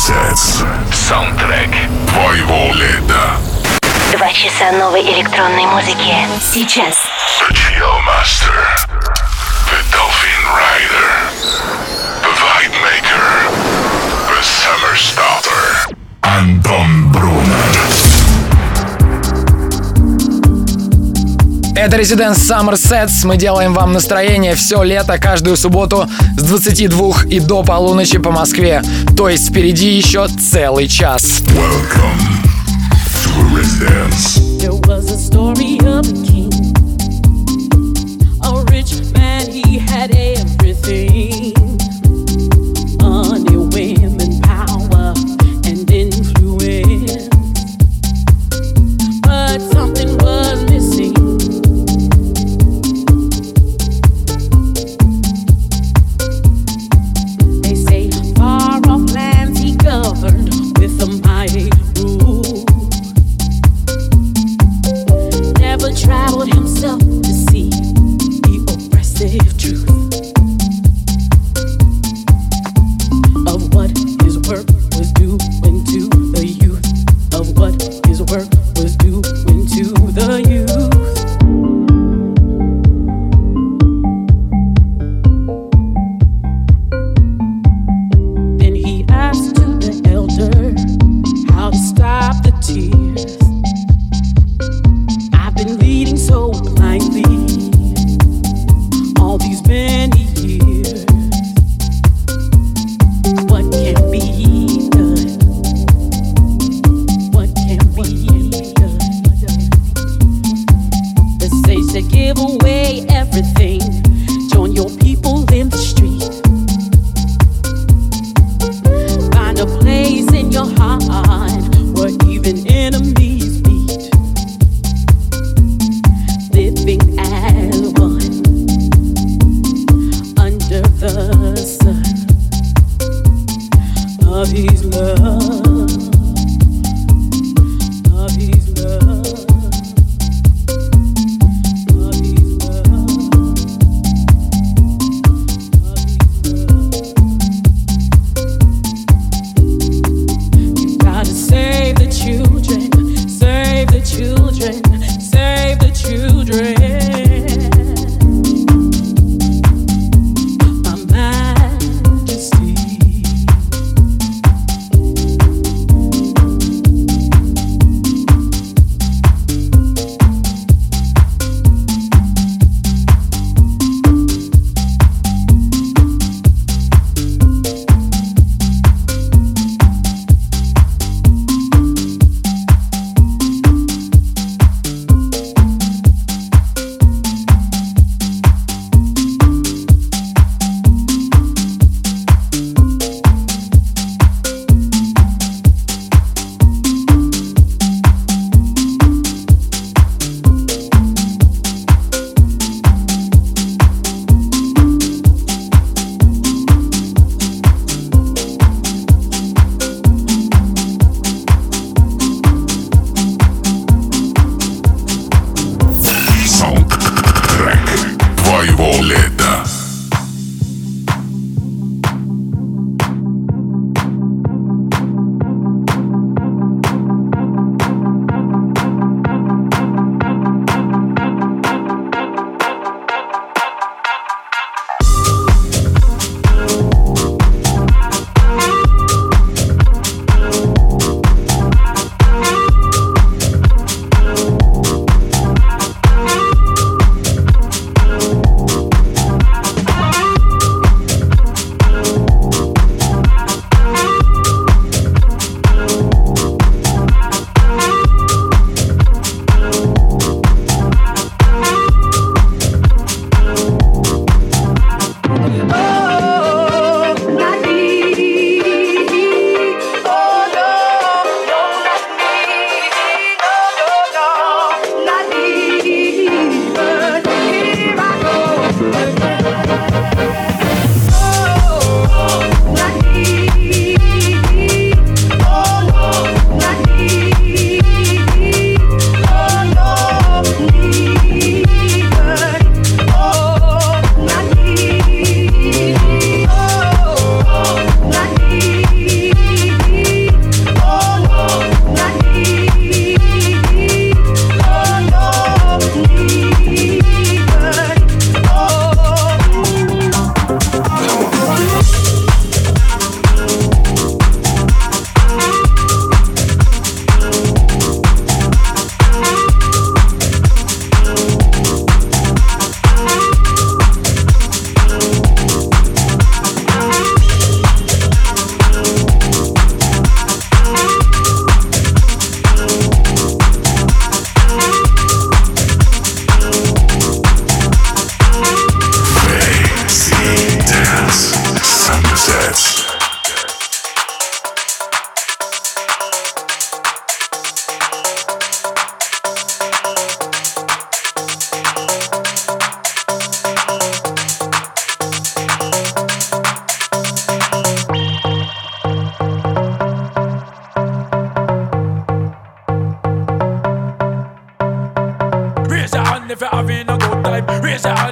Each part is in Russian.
Сетс. Саундтрек твоего лета. Два часа новой электронной музыки. Сейчас. The Chill Master. The Dolphin Rider. The Vibe Maker. The Summer Starter. Антон Брун. Это Residence Summer Sets. Мы делаем вам настроение все лето, каждую субботу с 22 и до полуночи по Москве. То есть впереди еще целый час. Welcome to residence. There was a story of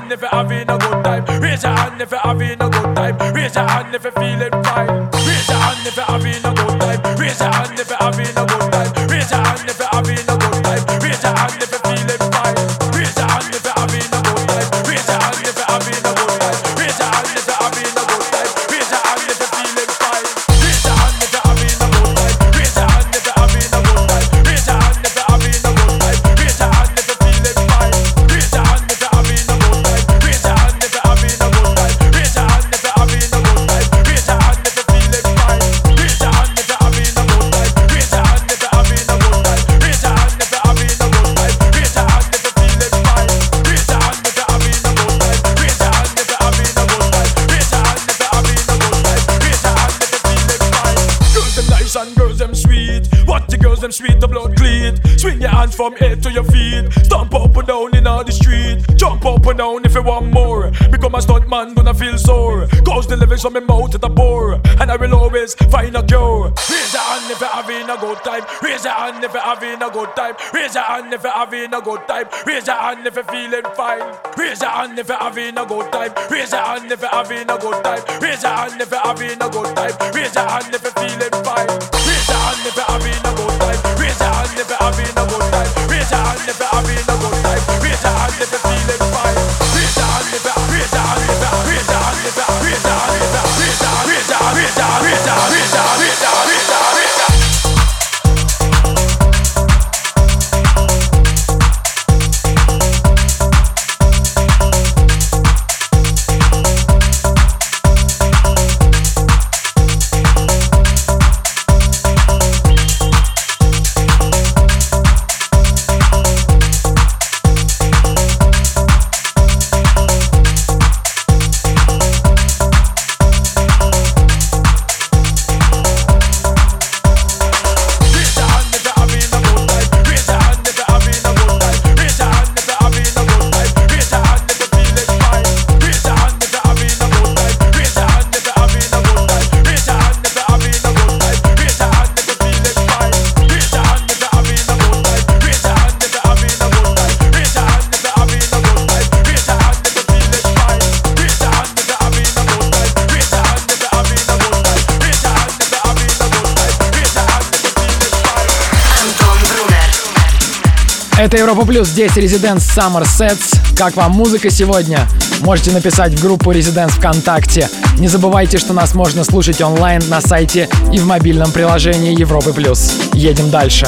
hand if you're having a good time. Raise your hand if you're having a good time. Raise your hand if you're feeling fine. Raise your hand if you're having a good time. Raise your hand if you're having a good time. Raise your hand. always run me mouth to the bore, and I will always find a cure. Raise your hand if you're having a good time. Raise your hand if you're having a good time. Raise your hand if you're having a good time. Raise your hand if you're feeling fine. Raise your hand if you're having a good time. Raise your hand if you're having a good time. Raise your hand if you're having a good time. Raise your hand if you're Это Европа Плюс, здесь Residents Summer Sets. Как вам музыка сегодня? Можете написать в группу Residents ВКонтакте. Не забывайте, что нас можно слушать онлайн на сайте и в мобильном приложении Европы Плюс. Едем. Дальше.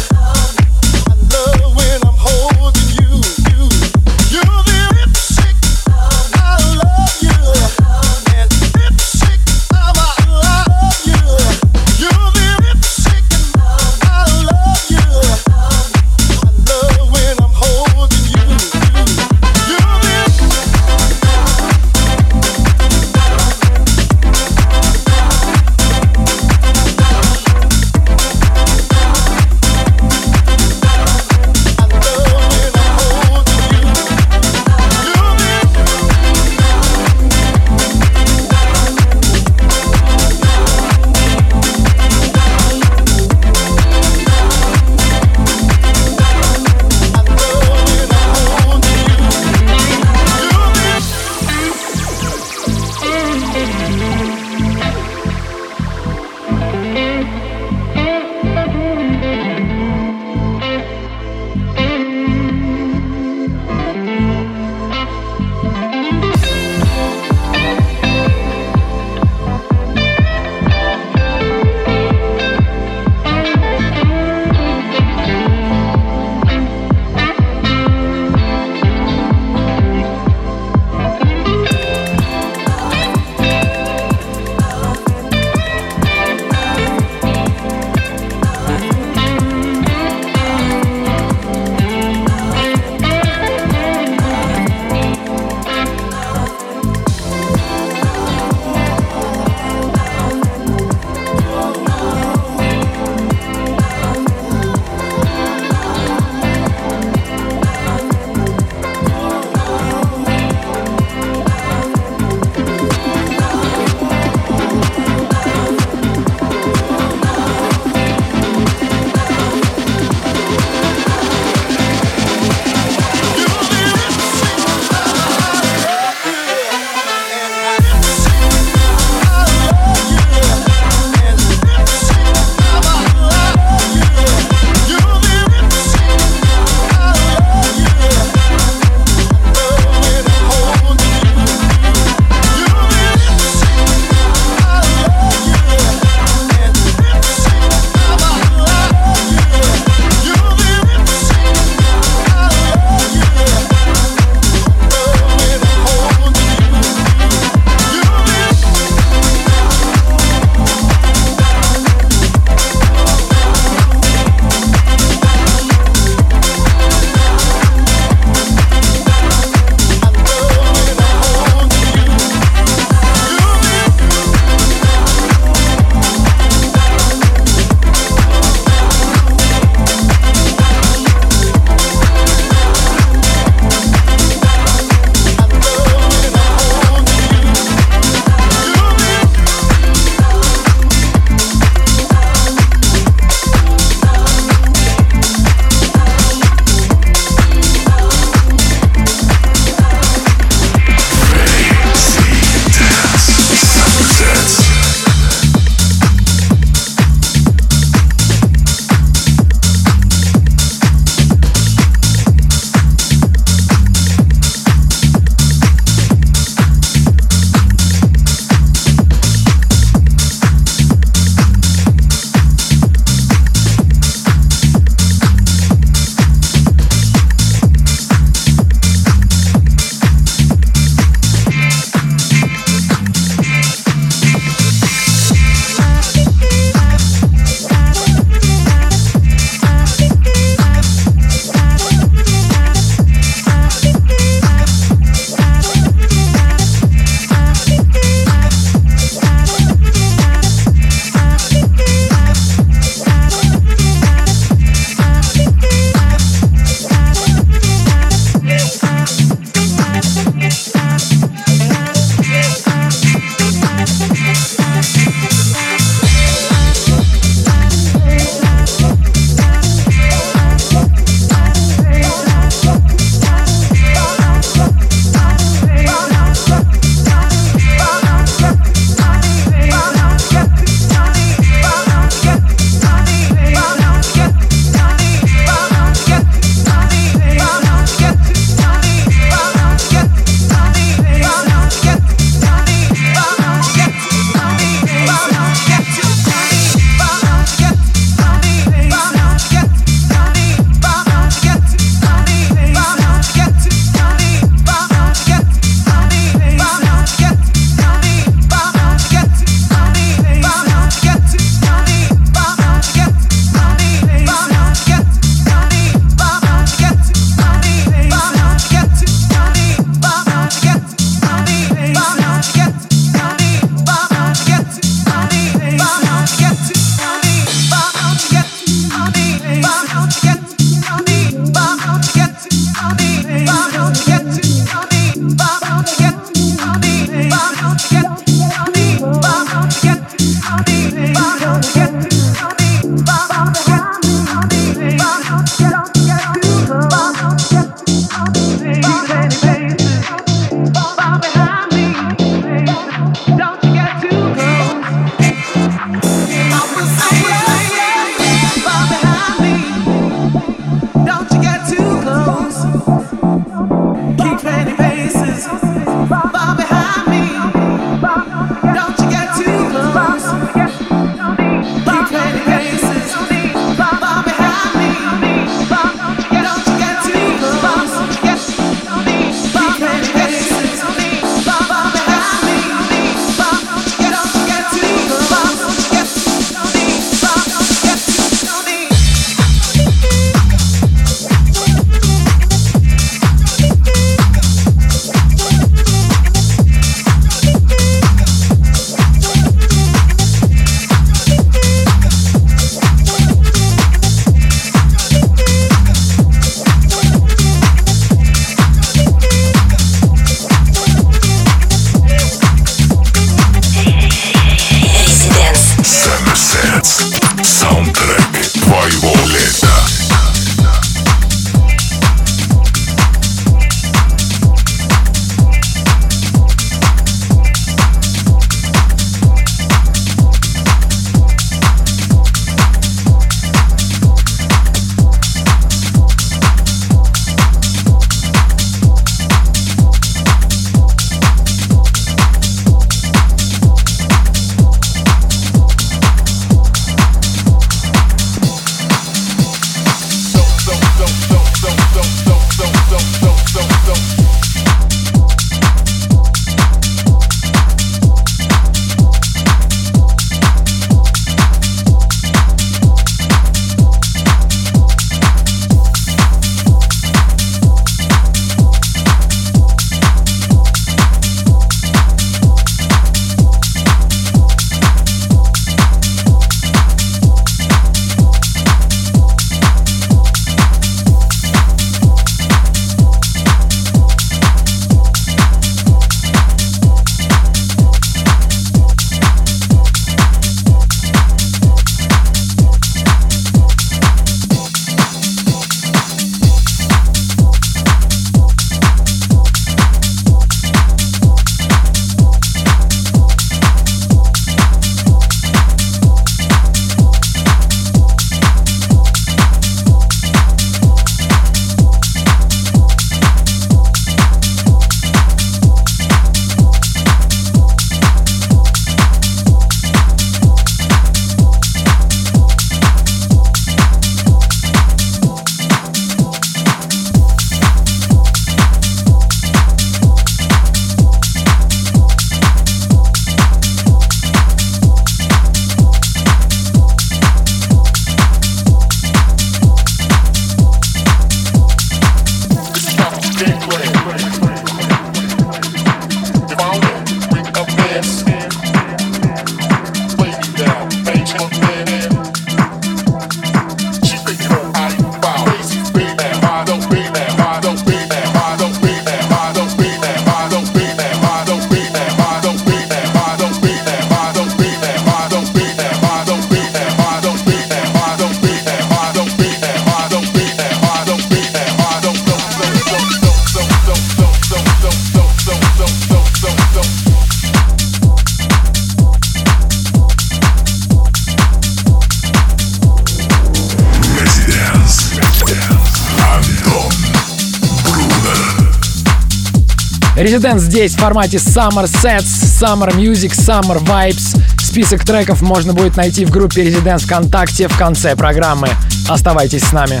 Резидент здесь в формате Summer Sets, Summer Music, Summer Vibes. Список треков можно будет найти в группе Резидент ВКонтакте в конце программы. Оставайтесь с нами.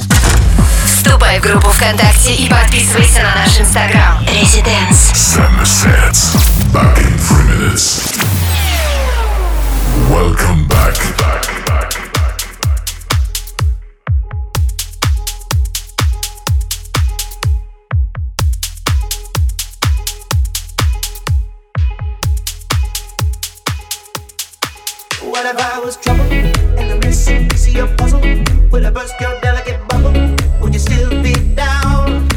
Вступай в группу ВКонтакте и подписывайся на наш инстаграм. Резиденс. Summer sets. Back in three minutes. Welcome if I was trouble? And I'm missing piece of your puzzle. Would I burst your delicate bubble? Would you still be down?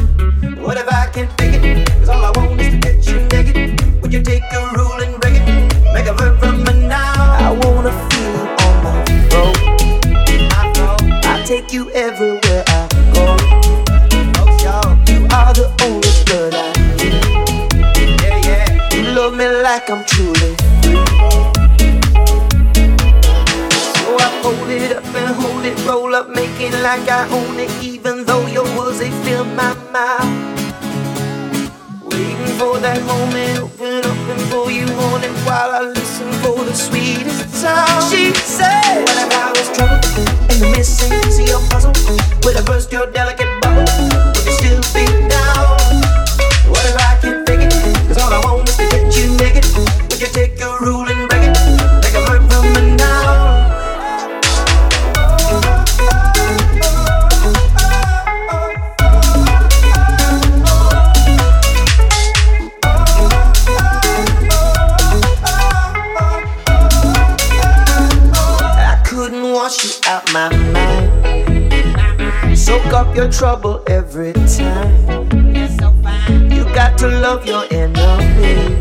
What if I can't fake it? Cause all I want is to get you naked. Would you take a rule and break it? Make a verb from a noun. I wanna feel you on my throat. I'll take you up making like I own it, even though your words they fill my mouth. Waiting for that moment, open up and pour you on it while I listen for the sweetest sound. She said, What about I trouble in the missing piece of your puzzle? Would I burst your delicate bubble? Soak up your trouble every time. You got to love your enemy.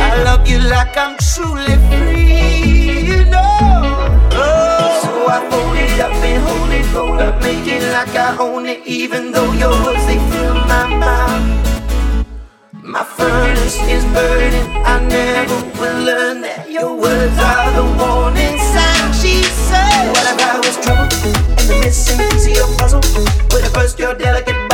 I love you like I'm truly free, you know. Oh, so I fold it up and hold it, roll up, make it like I own it, even though your words they fill my mouth. My furnace is burning. I never will learn that your words are the warning sign. She said, What if I was trouble? missing piece of your puzzle. With a first, you're delicate.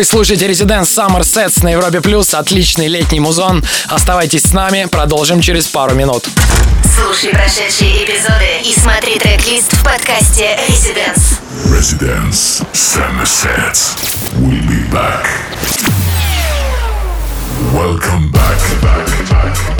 Вы слушаете Residence Summer Sets на Европе Плюс. Отличный летний музон. Оставайтесь с нами, продолжим через пару минут. Слушай прошедшие эпизоды и смотри трек-лист в подкасте Residence. Residence Summer Sets. We'll be back. Welcome back. back, back.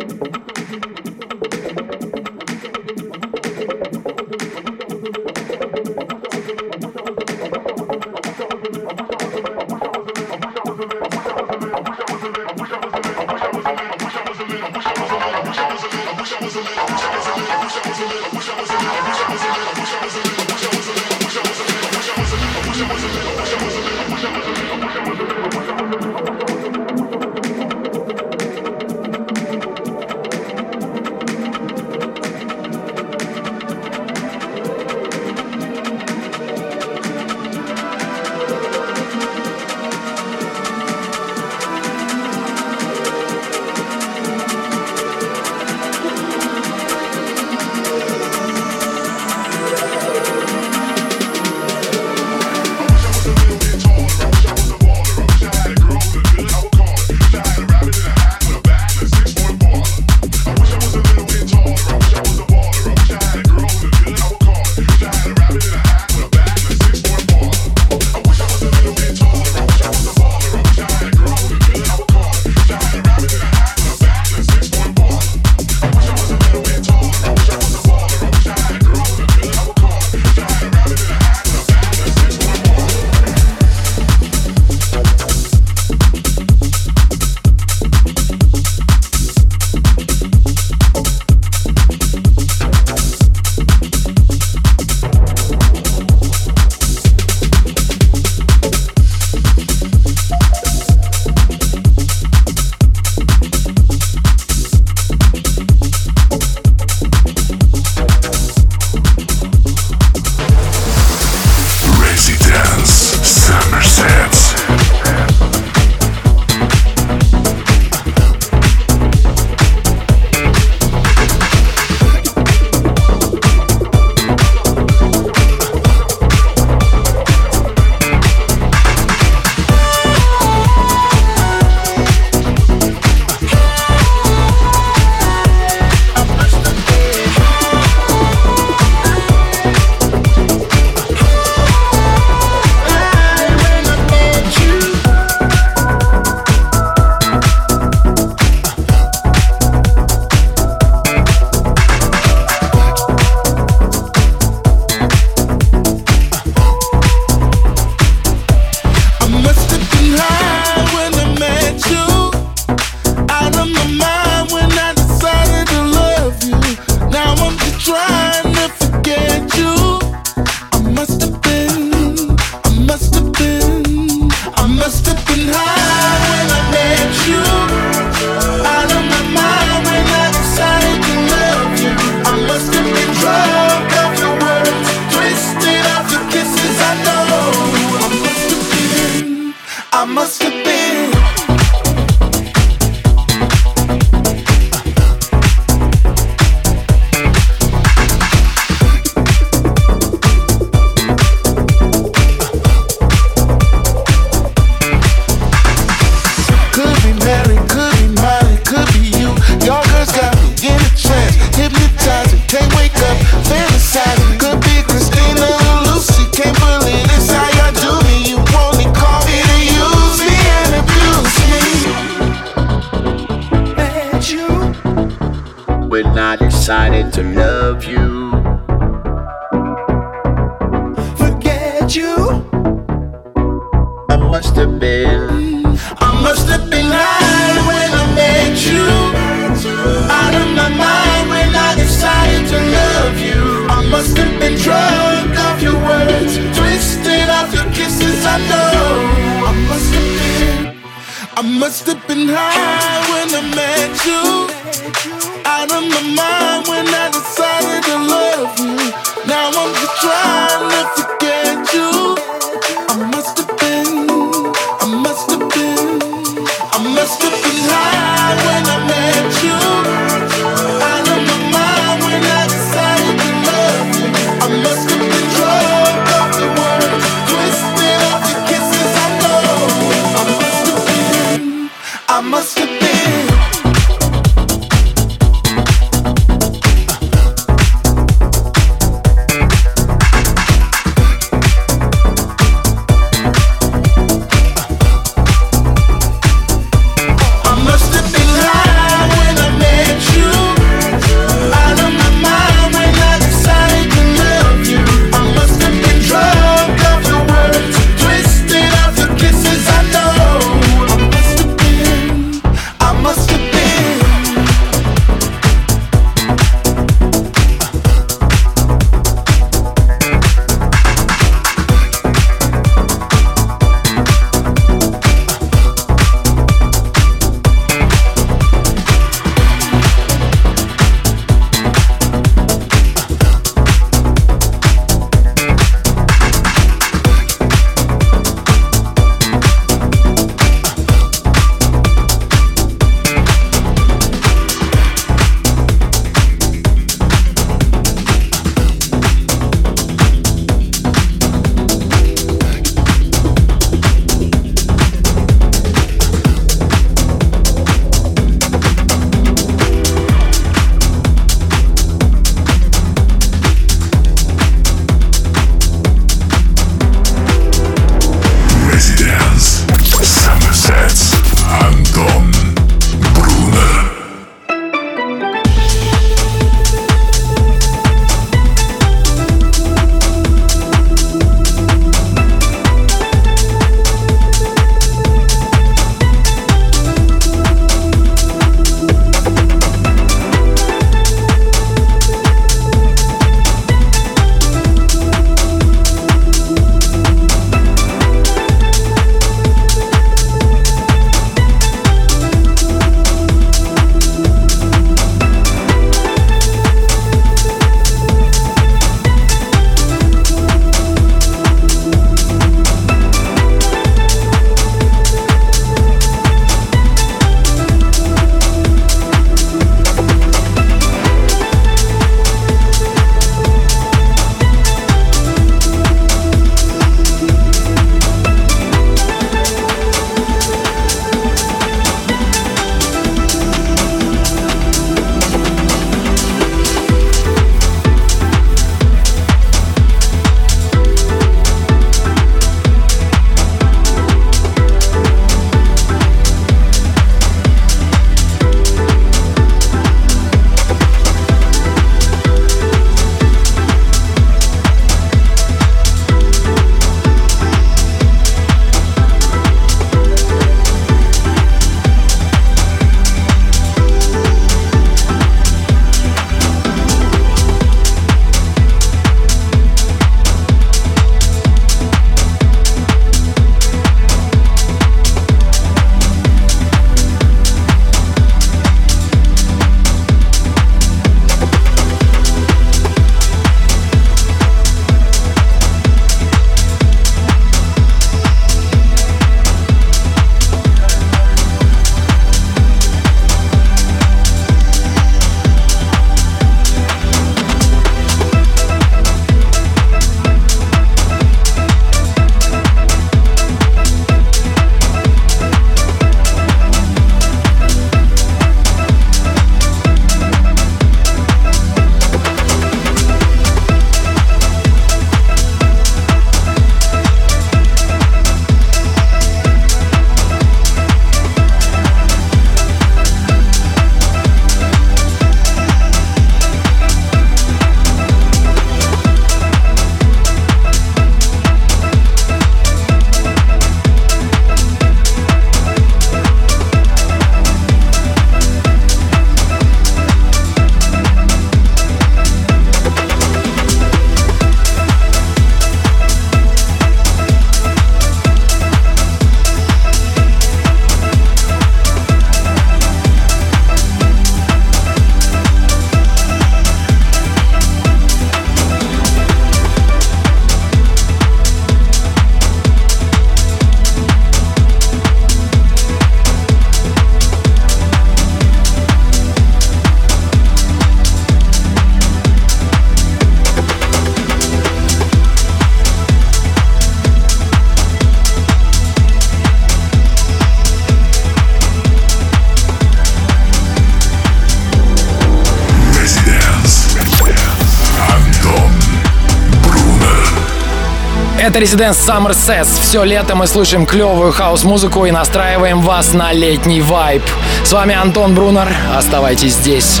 Это Residence Summer Sets. Все лето мы слушаем клевую хаос-музыку и настраиваем вас на летний вайб. С вами Антон Брунер. Оставайтесь здесь.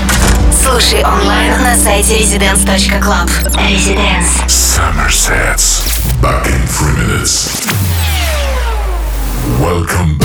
Слушай онлайн на сайте residence.club. Residence. Summer Sets. Back in three minutes. Welcome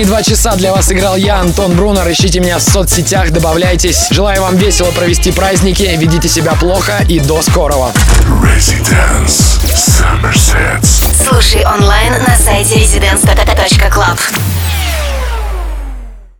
Последние два часа для вас играл я, Антон Брунер. Ищите меня в соцсетях, добавляйтесь. Желаю вам весело провести праздники, ведите себя плохо и до скорого. Residence. Слушай онлайн на сайте residence.club.